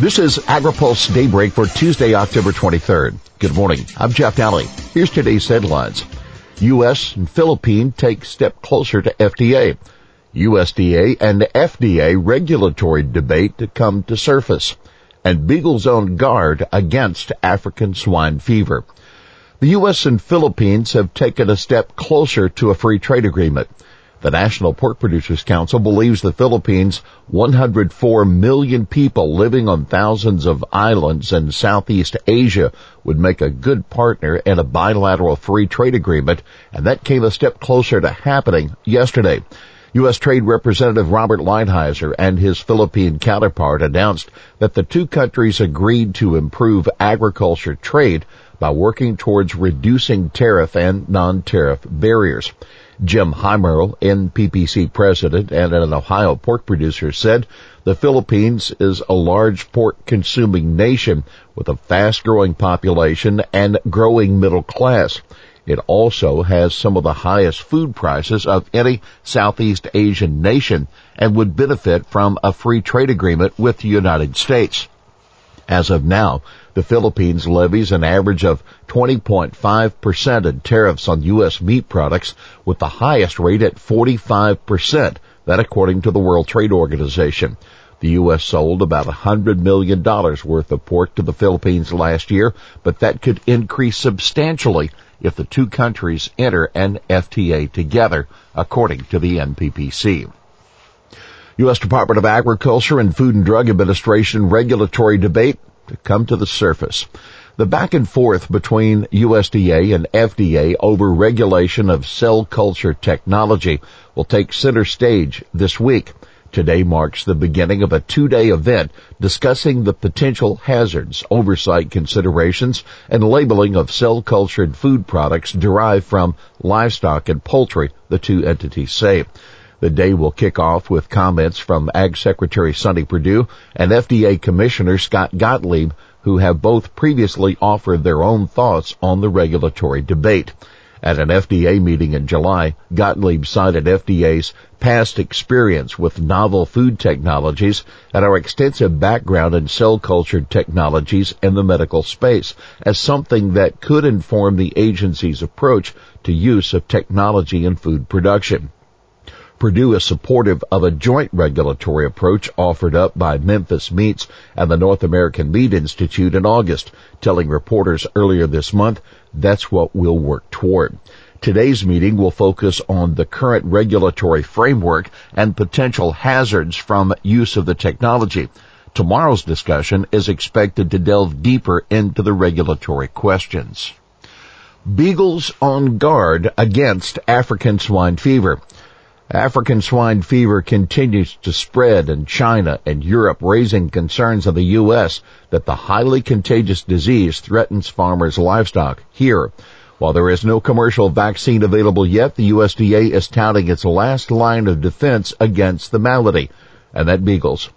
This is AgriPulse Daybreak for Tuesday, October 23rd. Good morning. I'm Jeff Daly. Here's today's headlines. U.S. and Philippines take step closer to FTA. USDA and FDA regulatory debate to come to surface. And Beagle's own guard against African swine fever. The U.S. and Philippines have taken a step closer to a free trade agreement. The National Pork Producers Council believes the Philippines' 104 million people living on thousands of islands in Southeast Asia would make a good partner in a bilateral free trade agreement, and that came a step closer to happening yesterday. U.S. Trade Representative Robert Lighthizer and his Philippine counterpart announced that the two countries agreed to improve agriculture trade by working towards reducing tariff and non-tariff barriers. Jim Heimerl, NPPC president and an Ohio pork producer said the Philippines is a large pork consuming nation with a fast growing population and growing middle class. It also has some of the highest food prices of any Southeast Asian nation and would benefit from a free trade agreement with the United States. As of now, the Philippines levies an average of 20.5% in tariffs on U.S. meat products with the highest rate at 45%, that according to the World Trade Organization. The U.S. sold about $100 million worth of pork to the Philippines last year, but that could increase substantially if the two countries enter an FTA together, according to the NPPC. U.S. Department of Agriculture and Food and Drug Administration regulatory debate to come to the surface. The back and forth between USDA and FDA over regulation of cell culture technology will take center stage this week. Today marks the beginning of a two-day event discussing the potential hazards, oversight considerations, and labeling of cell-cultured food products derived from livestock and poultry, the two entities say. The day will kick off with comments from Ag Secretary Sonny Perdue and FDA Commissioner Scott Gottlieb, who have both previously offered their own thoughts on the regulatory debate. At an FDA meeting in July, Gottlieb cited FDA's past experience with novel food technologies and our extensive background in cell cultured technologies in the medical space as something that could inform the agency's approach to use of technology in food production. Perdue is supportive of a joint regulatory approach offered up by Memphis Meats and the North American Meat Institute in August, telling reporters earlier this month that's what we'll work toward. Today's meeting will focus on the current regulatory framework and potential hazards from use of the technology. Tomorrow's discussion is expected to delve deeper into the regulatory questions. Beagles on guard against African swine fever. African swine fever continues to spread in China and Europe, raising concerns of the U.S. that the highly contagious disease threatens farmers' livestock here. While there is no commercial vaccine available yet, the USDA is touting its last line of defense against the malady, and that beagles.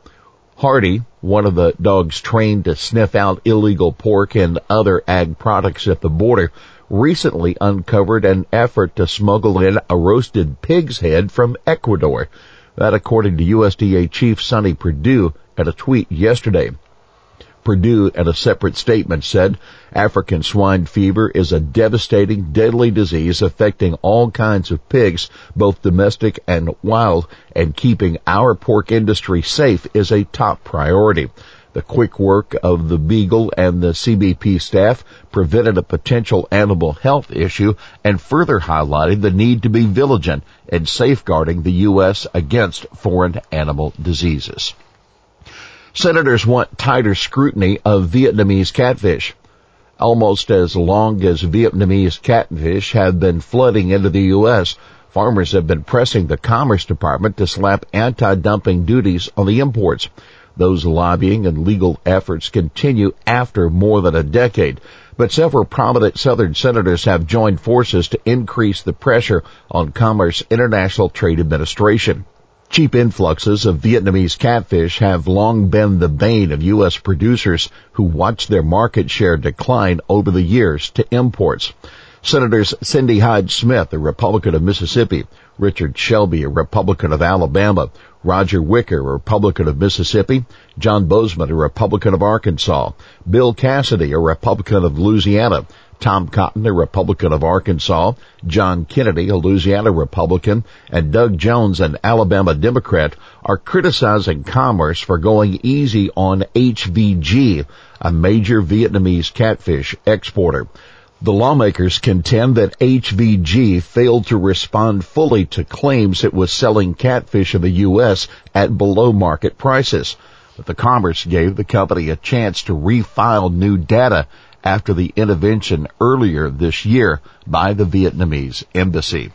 Hardy, one of the dogs trained to sniff out illegal pork and other ag products at the border, recently uncovered an effort to smuggle in a roasted pig's head from Ecuador. That according to USDA Chief Sonny Perdue at a tweet yesterday. Perdue in a separate statement said African swine fever is a devastating, deadly disease affecting all kinds of pigs, both domestic and wild, and keeping our pork industry safe is a top priority. The quick work of the Beagle and the CBP staff prevented a potential animal health issue and further highlighted the need to be vigilant in safeguarding the U.S. against foreign animal diseases. Senators want tighter scrutiny of Vietnamese catfish. Almost as long as Vietnamese catfish have been flooding into the U.S., farmers have been pressing the Commerce Department to slap anti-dumping duties on the imports. Those lobbying and legal efforts continue after more than a decade, but several prominent Southern senators have joined forces to increase the pressure on Commerce International Trade Administration. Cheap influxes of Vietnamese catfish have long been the bane of U.S. producers who watch their market share decline over the years to imports. Senators Cindy Hyde Smith, a Republican of Mississippi, Richard Shelby, a Republican of Alabama, Roger Wicker, a Republican of Mississippi, John Boozman, a Republican of Arkansas, Bill Cassidy, a Republican of Louisiana, Tom Cotton, a Republican of Arkansas, John Kennedy, a Louisiana Republican, and Doug Jones, an Alabama Democrat, are criticizing Commerce for going easy on HVG, a major Vietnamese catfish exporter. The lawmakers contend that HVG failed to respond fully to claims it was selling catfish in the U.S. at below market prices. But the Commerce gave the company a chance to refile new data after the intervention earlier this year by the Vietnamese embassy.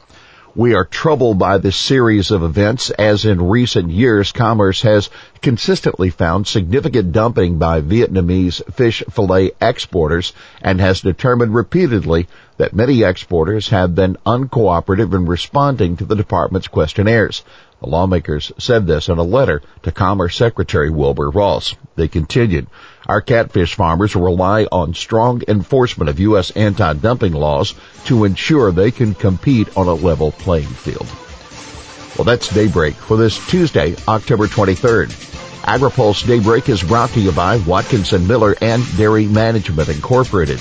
We are troubled by this series of events. As in recent years Commerce has consistently found significant dumping by Vietnamese fish fillet exporters and has determined repeatedly that many exporters have been uncooperative in responding to the department's questionnaires. The lawmakers said this in a letter to Commerce Secretary Wilbur Ross. They continued, our catfish farmers rely on strong enforcement of U.S. anti-dumping laws to ensure they can compete on a level playing field. Well, that's Daybreak for this Tuesday, October 23rd. AgriPulse Daybreak is brought to you by Watkinson Miller and Dairy Management Incorporated.